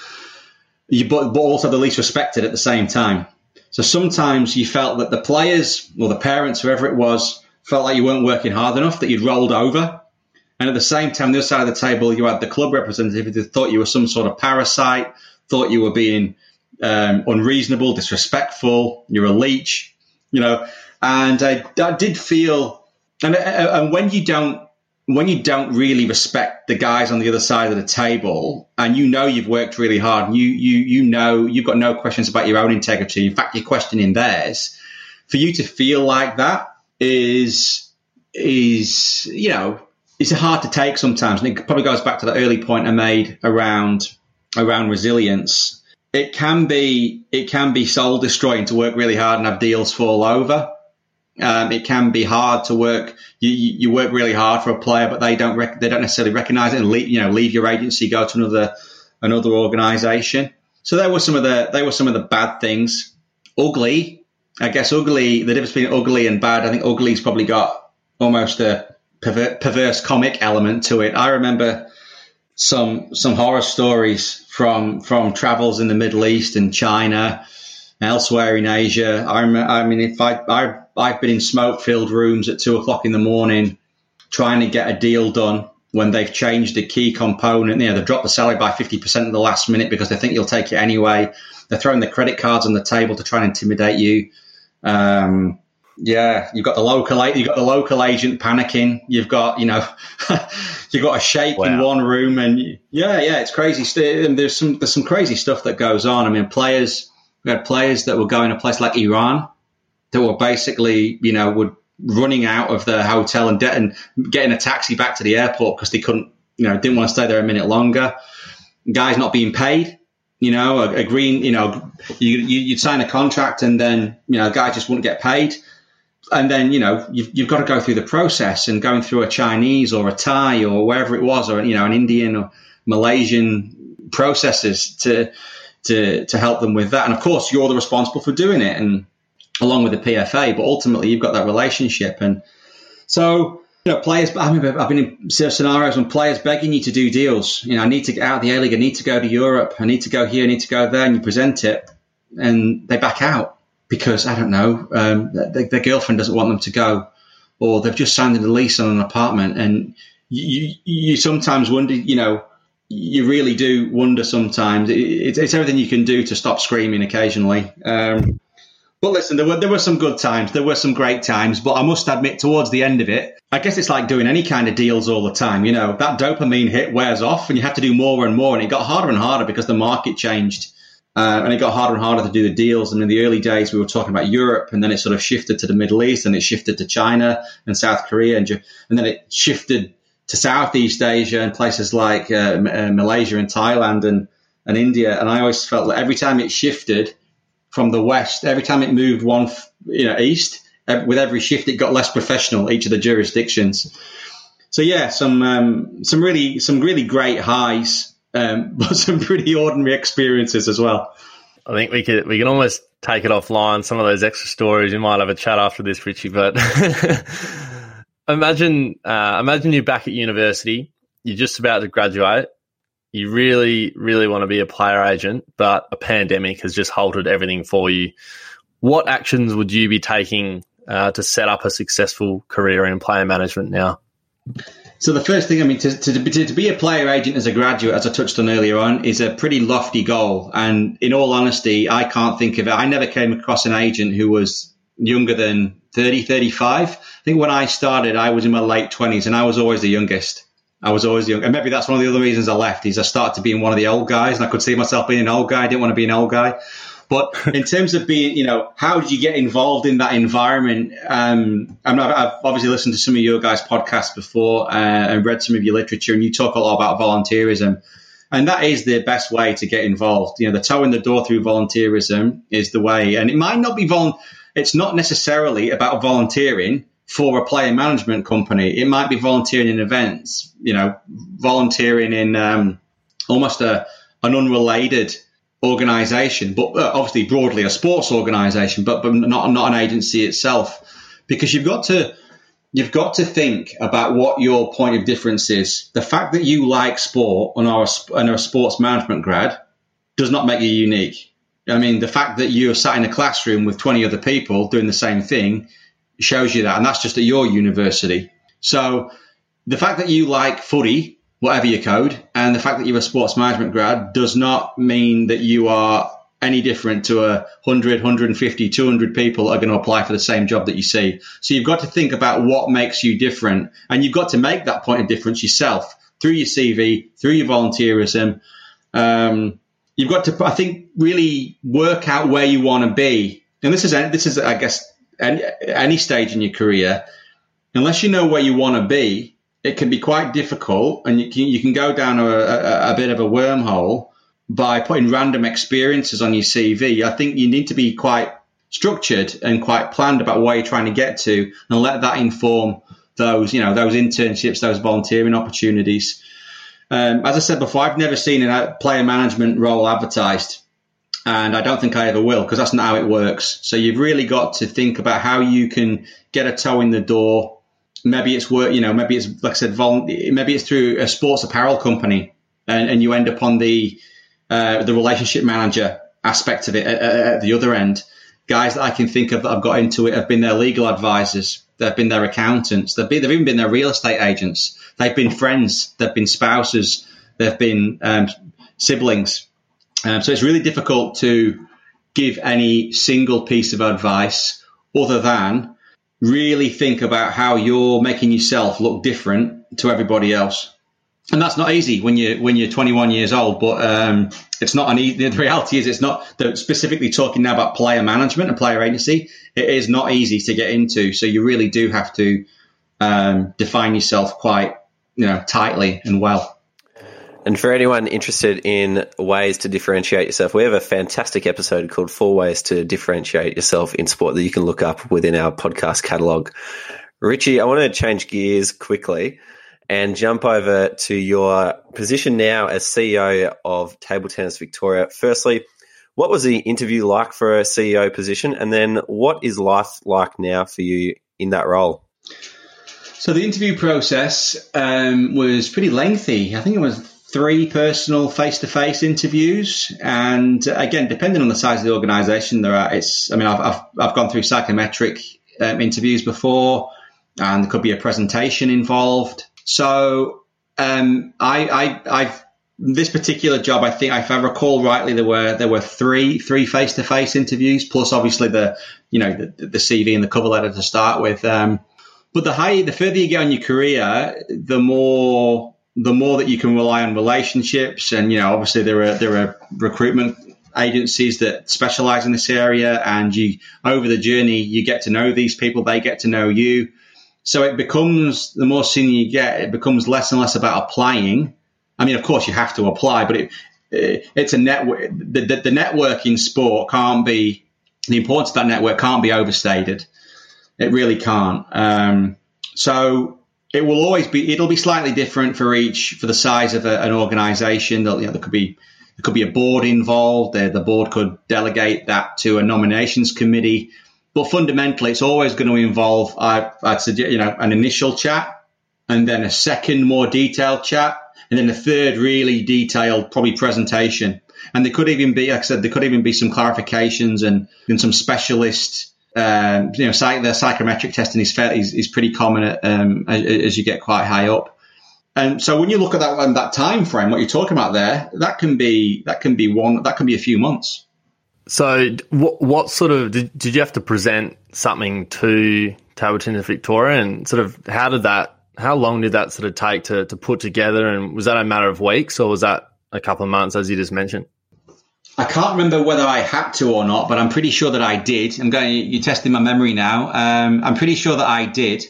you, but, but also the least respected at the same time. So sometimes you felt that the players or the parents, whoever it was, felt like you weren't working hard enough, that you'd rolled over. And at the same time, the other side of the table, you had the club representative who thought you were some sort of parasite, thought you were being um, unreasonable, disrespectful, you're a leech, you know and I, I did feel, and, uh, uh, and when you don't when you don't really respect the guys on the other side of the table and you know you've worked really hard and you you you know you've got no questions about your own integrity in fact you're questioning theirs for you to feel like that is is you know it's hard to take sometimes. And it probably goes back to the early point I made around around resilience. It can be it can be soul destroying to work really hard and have deals fall over um, it can be hard to work. You, you work really hard for a player, but they don't rec- they don't necessarily recognise it and leave, you know leave your agency, go to another another organisation. So there were some of the they were some of the bad things. Ugly, I guess. Ugly. The difference between ugly and bad. I think ugly's probably got almost a perver- perverse comic element to it. I remember some some horror stories from from travels in the Middle East and China, elsewhere in Asia. I, I mean, if I, I I've been in smoke filled rooms at two o'clock in the morning trying to get a deal done when they've changed a key component. You know, they've dropped the salary by 50% at the last minute because they think you'll take it anyway. They're throwing the credit cards on the table to try and intimidate you. Um, yeah, you've got the local you've got the local agent panicking. You've got you know [LAUGHS] you've got a sheikh wow. in one room, and yeah, yeah, it's crazy. And there's some there's some crazy stuff that goes on. I mean, players we had players that were going to a place like Iran that were basically you know would running out of the hotel and, de- and getting a taxi back to the airport because they couldn't, you know, didn't want to stay there a minute longer. Guys not being paid, you know, agreeing, you know, you, you, would sign a contract and then, you know, a guy just wouldn't get paid. And then, you know, you've, you've got to go through the process and going through a Chinese or a Thai or wherever it was, or, you know, an Indian or Malaysian processes to, to, to help them with that. And of course, you're the responsible for doing it. And, along with the PFA, but ultimately you've got that relationship. And so, you know, players, I mean, I've been in scenarios when players begging you to do deals. You know, I need to get out of the A League, I need to go to Europe, I need to go here, I need to go there, and you present it, and they back out because, I don't know, um, their, their girlfriend doesn't want them to go, or they've just signed a lease on an apartment. And you, you sometimes wonder, you know, you really do wonder sometimes. It, it's everything you can do to stop screaming occasionally. Um, but listen, there were there were some good times. There were some great times. But I must admit, towards the end of it, I guess it's like doing any kind of deals all the time. You know, that dopamine hit wears off, and you have to do more and more. And it got harder and harder because the market changed, uh, and it got harder and harder to do the deals. And in the early days, we were talking about Europe, and then it sort of shifted to the Middle East, and it shifted to China and South Korea, and and then it shifted to Southeast Asia and places like uh, uh, Malaysia and Thailand and and India. And I always felt that every time it shifted from the west. Every time it moved one, you know, east, with every shift, it got less professional. Each of the jurisdictions. So yeah, some um, some really some really great highs, um, [LAUGHS] but some pretty ordinary experiences as well. I think we could we can almost take it offline. Some of those extra stories. We might have a chat after this, Ritchie. But [LAUGHS] imagine uh, imagine you're back at university. You're just about to graduate you really, really want to be a player agent, but a pandemic has just halted everything for you. What actions would you be taking uh, to set up a successful career in player management now? So the first thing, I mean, to, to, to, be a player agent as a graduate, as I touched on earlier on, is a pretty lofty goal. And in all honesty, I can't think of it. I never came across an agent who was younger than 30, 35. I think when I started, I was in my late 20s and I was always the youngest. I was always young, and maybe that's one of the other reasons I left. Is I started to being one of the old guys, and I could see myself being an old guy. I didn't want to be an old guy. But [LAUGHS] in terms of being, you know, how did you get involved in that environment? Um, I I've obviously listened to some of your guys' podcasts before uh, and read some of your literature, and you talk a lot about volunteerism. And that is the best way to get involved. You know, the toe in the door through volunteerism is the way. And it might not be vol- it's not necessarily about volunteering for a player management company. It might be volunteering in events, you know, volunteering in um, almost a an unrelated organization, but uh, obviously broadly a sports organization, but but not not an agency itself, because you've got to you've got to think about what your point of difference is. The fact that you like sport and are a, and are a sports management grad does not make you unique. I mean, the fact that you're sat in a classroom with 20 other people doing the same thing shows you that, and that's just at your university. So the fact that you like footy, whatever your code, and the fact that you're a sports management grad does not mean that you are any different to a 100, 150, 200 people are going to apply for the same job that you see. So you've got to think about what makes you different, and you've got to make that point of difference yourself through your CV, through your volunteerism. Um, you've got to, I think, really work out where you want to be. And this is, this is, I guess, any, any stage in your career, unless you know where you want to be, it can be quite difficult, and you can you can go down a, a, a bit of a wormhole by putting random experiences on your CV. I think you need to be quite structured and quite planned about where you're trying to get to, and let that inform those you know those internships, those volunteering opportunities. Um, as I said before, I've never seen a player management role advertised and I don't think I ever will because that's not how it works. So you've really got to think about how you can get a toe in the door. Maybe it's work, you know, maybe it's like I said, vol- maybe it's through a sports apparel company and, and you end up on the uh, the relationship manager aspect of it at, at, the other end. Guys that I can think of that I've got into it have been their legal advisors, they've been their accountants, they've, been, they've even been their real estate agents, they've been friends, they've been spouses, they've been um, siblings. Um, so it's really difficult to give any single piece of advice other than really think about how you're making yourself look different to everybody else. And that's not easy when you when you're 21 years old, but um, it's not an easy. [LAUGHS] The reality is, it's not specifically talking now about player management and player agency. It is not easy to get into, so you really do have to um, define yourself quite, you know, tightly and well. And for anyone interested in ways to differentiate yourself, we have a fantastic episode called Four Ways to Differentiate Yourself in Sport that you can look up within our podcast catalog. Ritchie, I want to change gears quickly and jump over to your position now as CEO of Table Tennis Victoria. Firstly, what was the interview like for a CEO position? And then what is life like now for you in that role? So the interview process um, was pretty lengthy. I think it was three personal face-to-face interviews, and again, depending on the size of the organisation, there are. It's. I mean, I've I've, I've gone through psychometric um, interviews before, and there could be a presentation involved. So, um, I, I I've this particular job, I think, if I recall rightly, there were there were three three face to face interviews, plus obviously the you know the, the CV and the cover letter to start with. Um, but the higher, the further you go in your career, the more the more that you can rely on relationships, and you know, obviously there are there are recruitment agencies that specialize in this area, and you over the journey you get to know these people, they get to know you. So it becomes the more senior you get, it becomes less and less about applying. I mean, of course, you have to apply, but it, it's a network. The, the, the networking sport can't be the importance of that network can't be overstated. It really can't. Um, so it will always be it'll be slightly different for each for the size of a, an organization. You know, there could be there could be a board involved. The, the board could delegate that to a nominations committee. But fundamentally it's always going to involve I, i'd suggest you know an initial chat and then a second more detailed chat and then a third really detailed probably presentation. And there could even be like i said there could even be some clarifications and, and some specialist um, you know, psych, the psychometric testing is, fairly, is, is pretty common at, um, as, as, you get quite high up. And so when you look at that um, that time frame, what you're talking about there, that can be that can be one that can be a few months. So what what sort of did, did you have to present something to Table Tennis Victoria, and sort of how did that how long did that sort of take to to put together, and was that a matter of weeks or was that a couple of months as you just mentioned? I can't remember whether I had to or not, but I'm pretty sure that I did. I'm going. You're testing my memory now. Um, I'm pretty sure that I did.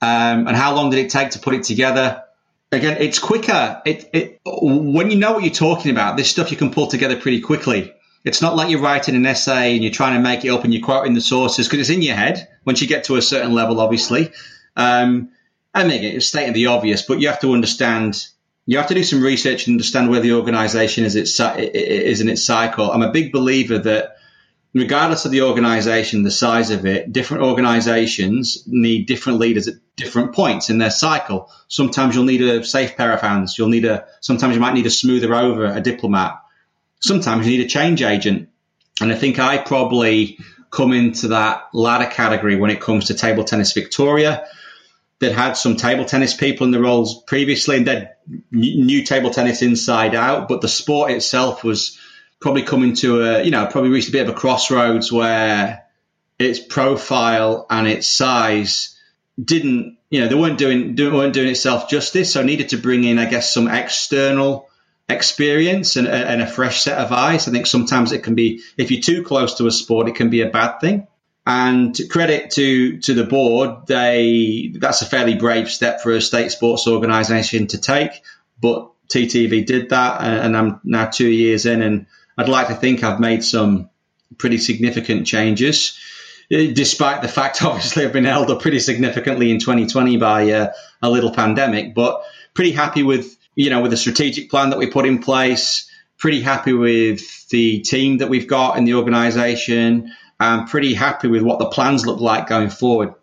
Um, and how long did it take to put it together? Again, it's quicker. It, it, when you know what you're talking about, this stuff you can pull together pretty quickly. It's not like you're writing an essay and you're trying to make it up and you're quoting the sources because it's in your head once you get to a certain level, obviously. Um, I mean, it's stating the obvious, but you have to understand you have to do some research and understand where the organization is, is in its cycle. I'm a big believer that regardless of the organization, the size of it, different organizations need different leaders at different points in their cycle. Sometimes you'll need a safe pair of hands. You'll need a, sometimes you might need a smoother over, a diplomat. Sometimes you need a change agent. And I think I probably come into that latter category when it comes to table tennis Victoria that had some table tennis people in the roles previously and then new table tennis inside out, but the sport itself was probably coming to a, you know, probably reached a bit of a crossroads where its profile and its size didn't, you know, they weren't doing, weren't doing itself justice. So needed to bring in, I guess, some external experience and, and a fresh set of eyes. I think sometimes it can be, if you're too close to a sport, it can be a bad thing. And credit to to the board, they that's a fairly brave step for a state sports organisation to take. But TTV did that, and I'm now two years in, and I'd like to think I've made some pretty significant changes, despite the fact, [LAUGHS] obviously, I've been held up pretty significantly in 2020 by uh, a little pandemic. But pretty happy with you know with the strategic plan that we put in place. Pretty happy with the team that we've got in the organisation. I'm pretty happy with what the plans look like going forward.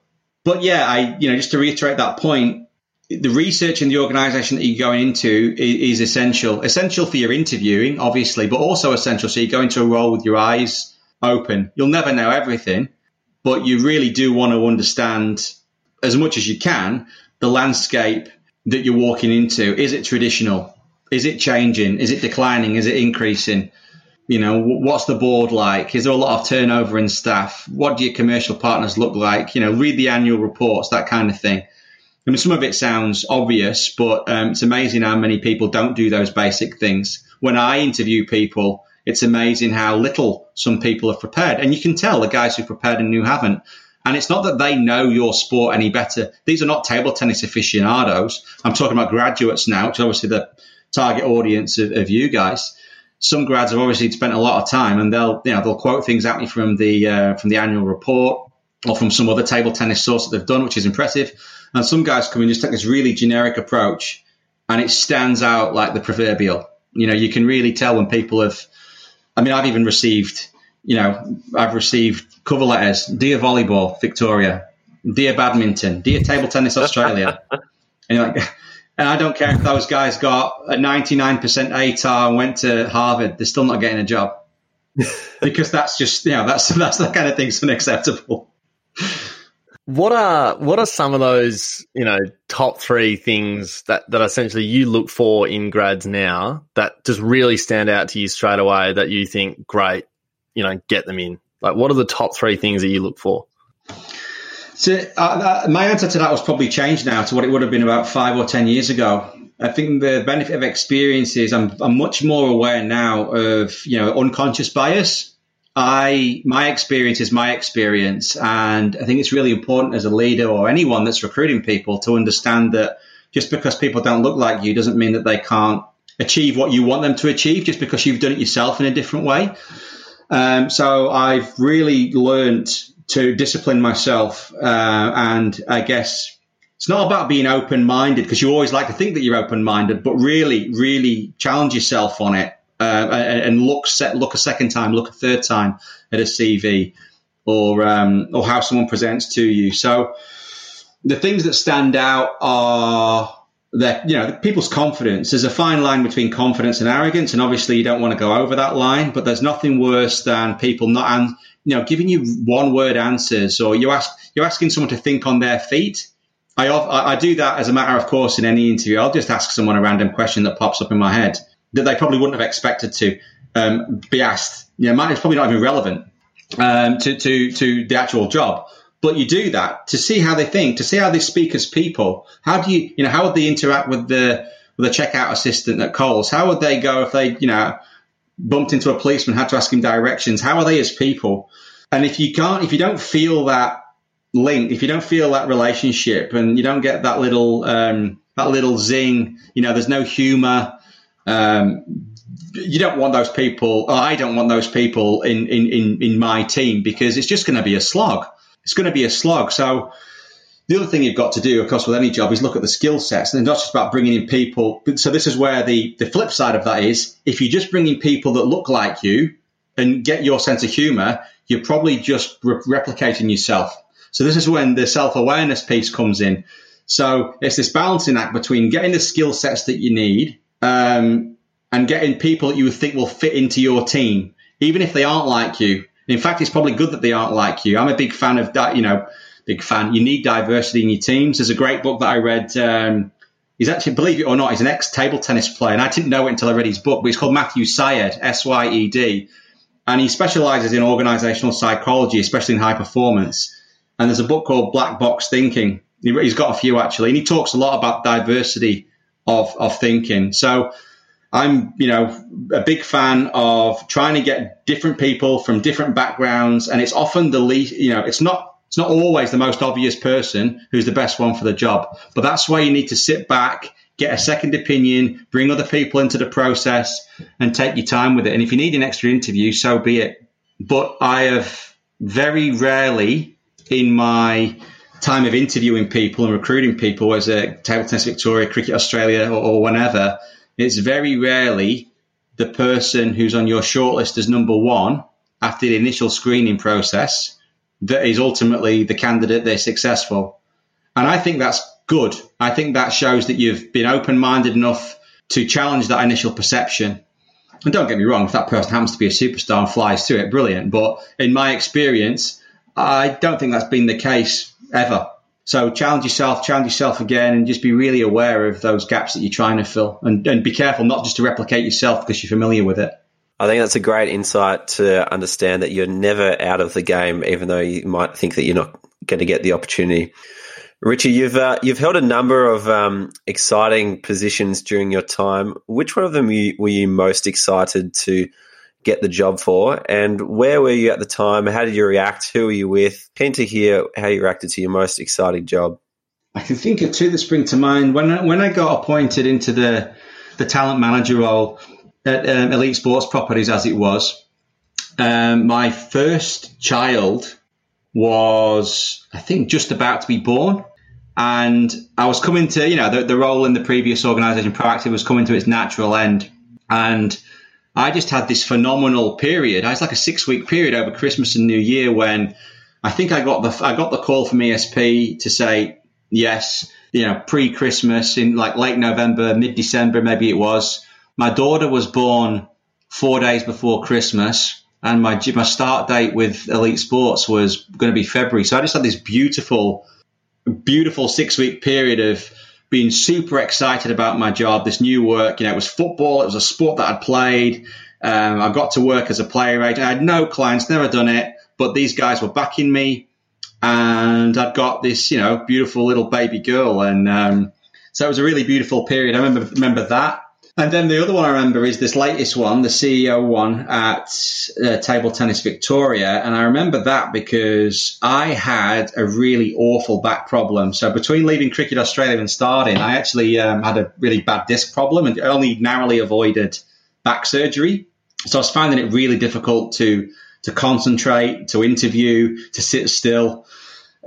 But yeah, I, you know, just to reiterate that point, the research in the organization that you're going into is, is, essential. Essential for your interviewing, obviously, but also essential so you go into a role with your eyes open. You'll never know everything, but you really do want to understand as much as you can the landscape that you're walking into. Is it traditional? Is it changing? Is it declining? Is it increasing? You know, what's the board like? Is there a lot of turnover in staff? What do your commercial partners look like? You know, read the annual reports, that kind of thing. I mean, some of it sounds obvious, but um, it's amazing how many people don't do those basic things. When I interview people, it's amazing how little some people have prepared. And you can tell the guys who prepared and who haven't. And it's not that they know your sport any better. These are not table tennis aficionados. I'm talking about graduates now, which is obviously the target audience of, of you guys. Some grads have obviously spent a lot of time, and they'll you know they'll quote things at me from the uh, from the annual report or from some other table tennis source that they've done, which is impressive. And some guys come in and just take this really generic approach, and it stands out like the proverbial. You know, you can really tell when people have. I mean, I've even received, you know, I've received cover letters, dear volleyball, Victoria, dear badminton, dear table tennis, Australia, [LAUGHS] and you're like. And I don't care if those guys got a 99% ATAR and went to Harvard, they're still not getting a job. [LAUGHS] because that's just, you know, that's, [LAUGHS] that's the kind of thing that's unacceptable. What are what are some of those you know top three things that that essentially you look for in grads now that just really stand out to you straight away that you think great, you know, get them in. Like, what are the top three things that you look for? So uh, my answer to that was probably changed now to what it would have been about five or ten years ago. I think the benefit of experience is I'm, I'm much more aware now of you know unconscious bias. I my experience is my experience, and I think it's really important as a leader or anyone that's recruiting people to understand that just because people don't look like you doesn't mean that they can't achieve what you want them to achieve just because you've done it yourself in a different way. Um, so I've really learned to discipline myself. Uh, and I guess it's not about being open minded because you always like to think that you're open minded, but really, really challenge yourself on it uh, and look set, look a second time, look a third time at a CV or um, or how someone presents to you. So the things that stand out are that you know people's confidence. There's a fine line between confidence and arrogance, and obviously you don't want to go over that line. But there's nothing worse than people not and you know giving you one word answers, or you ask you're asking someone to think on their feet. I, I do that as a matter of course in any interview. I'll just ask someone a random question that pops up in my head that they probably wouldn't have expected to um, be asked. You know, it's probably not even relevant um, to, to to the actual job. But you do that to see how they think, to see how they speak as people. How do you, you know, how would they interact with the with the checkout assistant at Coles? How would they go if they, you know, bumped into a policeman, had to ask him directions? How are they as people? And if you can't, if you don't feel that link, if you don't feel that relationship, and you don't get that little um, that little zing, you know, there's no humour. Um, you don't want those people. I don't want those people in in in, in my team because it's just going to be a slog it's going to be a slog. So the other thing you've got to do, of course, with any job is look at the skill sets, and not just about bringing in people. So this is where the the flip side of that is: if you just bring in people that look like you and get your sense of humour, you're probably just re- replicating yourself. So this is when the self awareness piece comes in. So it's this balancing act between getting the skill sets that you need um, and getting people that you would think will fit into your team, even if they aren't like you. In fact, it's probably good that they aren't like you. I'm a big fan of that. You know, big fan. You need diversity in your teams. There's a great book that I read. Um, he's actually, believe it or not, he's an ex table tennis player, and I didn't know it until I read his book. But he's called Matthew Syed, S Y E D, and he specializes in organizational psychology, especially in high performance. And there's a book called Black Box Thinking. He's got a few actually, and he talks a lot about diversity of of thinking. So I'm, you know, a big fan of trying to get different people from different backgrounds, and it's often the least, you know, it's not it's not always the most obvious person who's the best one for the job. But that's why you need to sit back, get a second opinion, bring other people into the process, and take your time with it. And if you need an extra interview, so be it. But I have very rarely in my time of interviewing people and recruiting people as a Table Tennis Victoria, Cricket Australia, or, or whenever, it's very rarely the person who's on your shortlist as number one after the initial screening process that is ultimately the candidate they're successful. And I think that's good. I think that shows that you've been open minded enough to challenge that initial perception. And don't get me wrong, if that person happens to be a superstar and flies through it, brilliant. But in my experience, I don't think that's been the case ever. So challenge yourself, challenge yourself again, and just be really aware of those gaps that you're trying to fill. And, and be careful not just to replicate yourself because you're familiar with it. I think that's a great insight to understand that you're never out of the game, even though you might think that you're not going to get the opportunity. Ritchie, you've uh, you've held a number of um, exciting positions during your time. Which one of them were you most excited to get the job for, and where were you at the time? How did you react? Who were you with? Keen to hear how you reacted to your most exciting job. I can think of two that spring to mind. When I, when I got appointed into the the talent manager role at um, Elite Sports Properties, as it was, um, my first child was, I think, just about to be born. And I was coming to, you know, the, the role in the previous organisation, Proactive, was coming to its natural end. And I just had this phenomenal period. I was like a six week period over Christmas and New Year when I think I got the I got the call from ESP to say yes, you know, pre Christmas in like late November, mid December, maybe it was. My daughter was born four days before Christmas, and my my start date with Elite Sports was going to be February. So I just had this beautiful beautiful six week period of being super excited about my job, this new work. You know, it was football, it was a sport that I'd played. Um, I got to work as a player agent. I had no clients, never done it, but these guys were backing me, and I'd got this, you know, beautiful little baby girl, and um, so it was a really beautiful period. I remember remember that. And then the other one I remember is this latest one, the CEO one at uh, Table Tennis Victoria. And I remember that because I had a really awful back problem. So between leaving Cricket Australia and starting, I actually um, had a really bad disc problem and only narrowly avoided back surgery. So I was finding it really difficult to to concentrate, to interview, to sit still,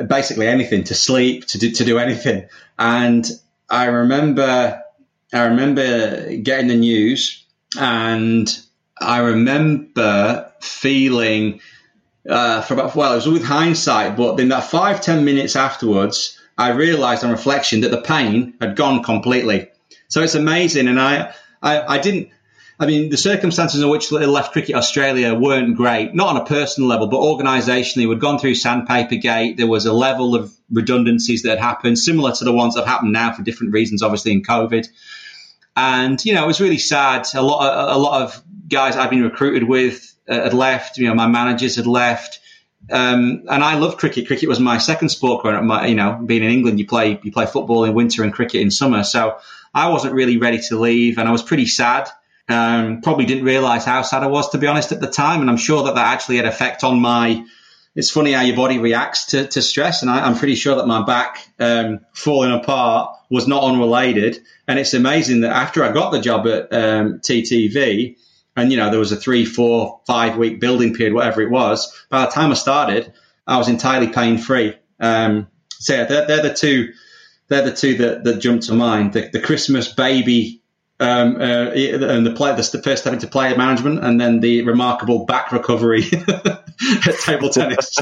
basically anything, to sleep, to do, to do anything. And I remember I remember getting the news and I remember feeling uh, for about, well, it was with hindsight, but in that five, ten minutes afterwards, I realized on reflection that the pain had gone completely. So it's amazing. And I, I, I didn't, I mean, the circumstances in which left Cricket Australia weren't great, not on a personal level, but organisationally. We'd gone through Sandpaper Gate. There was a level of redundancies that had happened, similar to the ones that have happened now for different reasons, obviously in COVID. And you know, it was really sad. A lot, of, a lot of guys I'd been recruited with uh, had left. You know, my managers had left. Um, and I loved cricket. Cricket was my second sport growing up. My, you know, being in England, you play you play football in winter and cricket in summer. So I wasn't really ready to leave, and I was pretty sad. Um, probably didn't realise how sad I was, to be honest, at the time. And I'm sure that that actually had effect on my. It's funny how your body reacts to, to stress, and I, am pretty sure that my back um, falling apart was not unrelated. And it's amazing that after I got the job at um, TTV, and you know there was a three, four, five week building period, whatever it was. By the time I started, I was entirely pain free. Um, so yeah, they're, they're, the two. They're the two that, that jump to mind. The, the Christmas baby um, uh, and the play, the first step into player management, and then the remarkable back recovery [LAUGHS] at table tennis.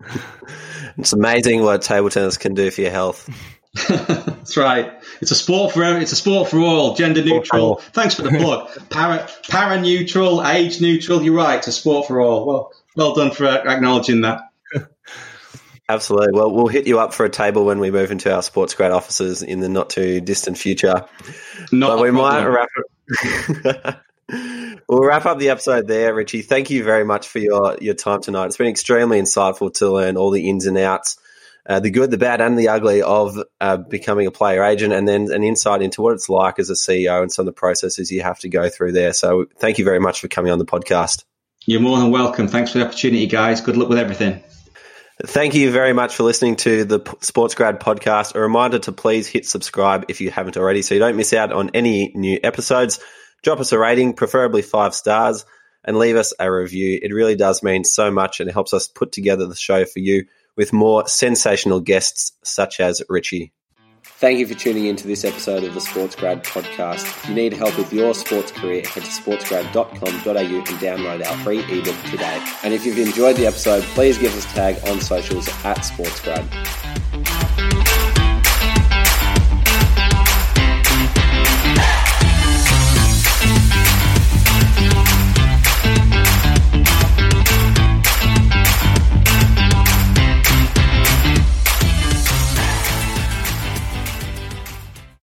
[LAUGHS] it's amazing what table tennis can do for your health. [LAUGHS] That's right. It's a sport for it's a sport for all, gender neutral. Thanks for the [LAUGHS] plug. Para para neutral, age neutral. You're right. It's a sport for all. Well, well done for acknowledging that. [LAUGHS] Absolutely. Well, we'll hit you up for a table when we move into our sports grade offices in the not too distant future. Not but we might wrap it. we'll wrap up the episode there, Ritchie. Thank you very much for your, your time tonight. It's been extremely insightful to learn all the ins and outs uh, the good, the bad, and the ugly of uh, becoming a player agent, and then an insight into what it's like as a CEO and some of the processes you have to go through there. So, thank you very much for coming on the podcast. You're more than welcome. Thanks for the opportunity, guys. Good luck with everything. Thank you very much for listening to the Sports Grad podcast. A reminder to please hit subscribe if you haven't already so you don't miss out on any new episodes. Drop us a rating, preferably five stars, and leave us a review. It really does mean so much and it helps us put together the show for you with more sensational guests such as Ritchie. Thank you for tuning in to this episode of the SportsGrad podcast. If you need help with your sports career, head to sportsgrad.com.au and download our free ebook today. And if you've enjoyed the episode, please give us a tag on socials at SportsGrad.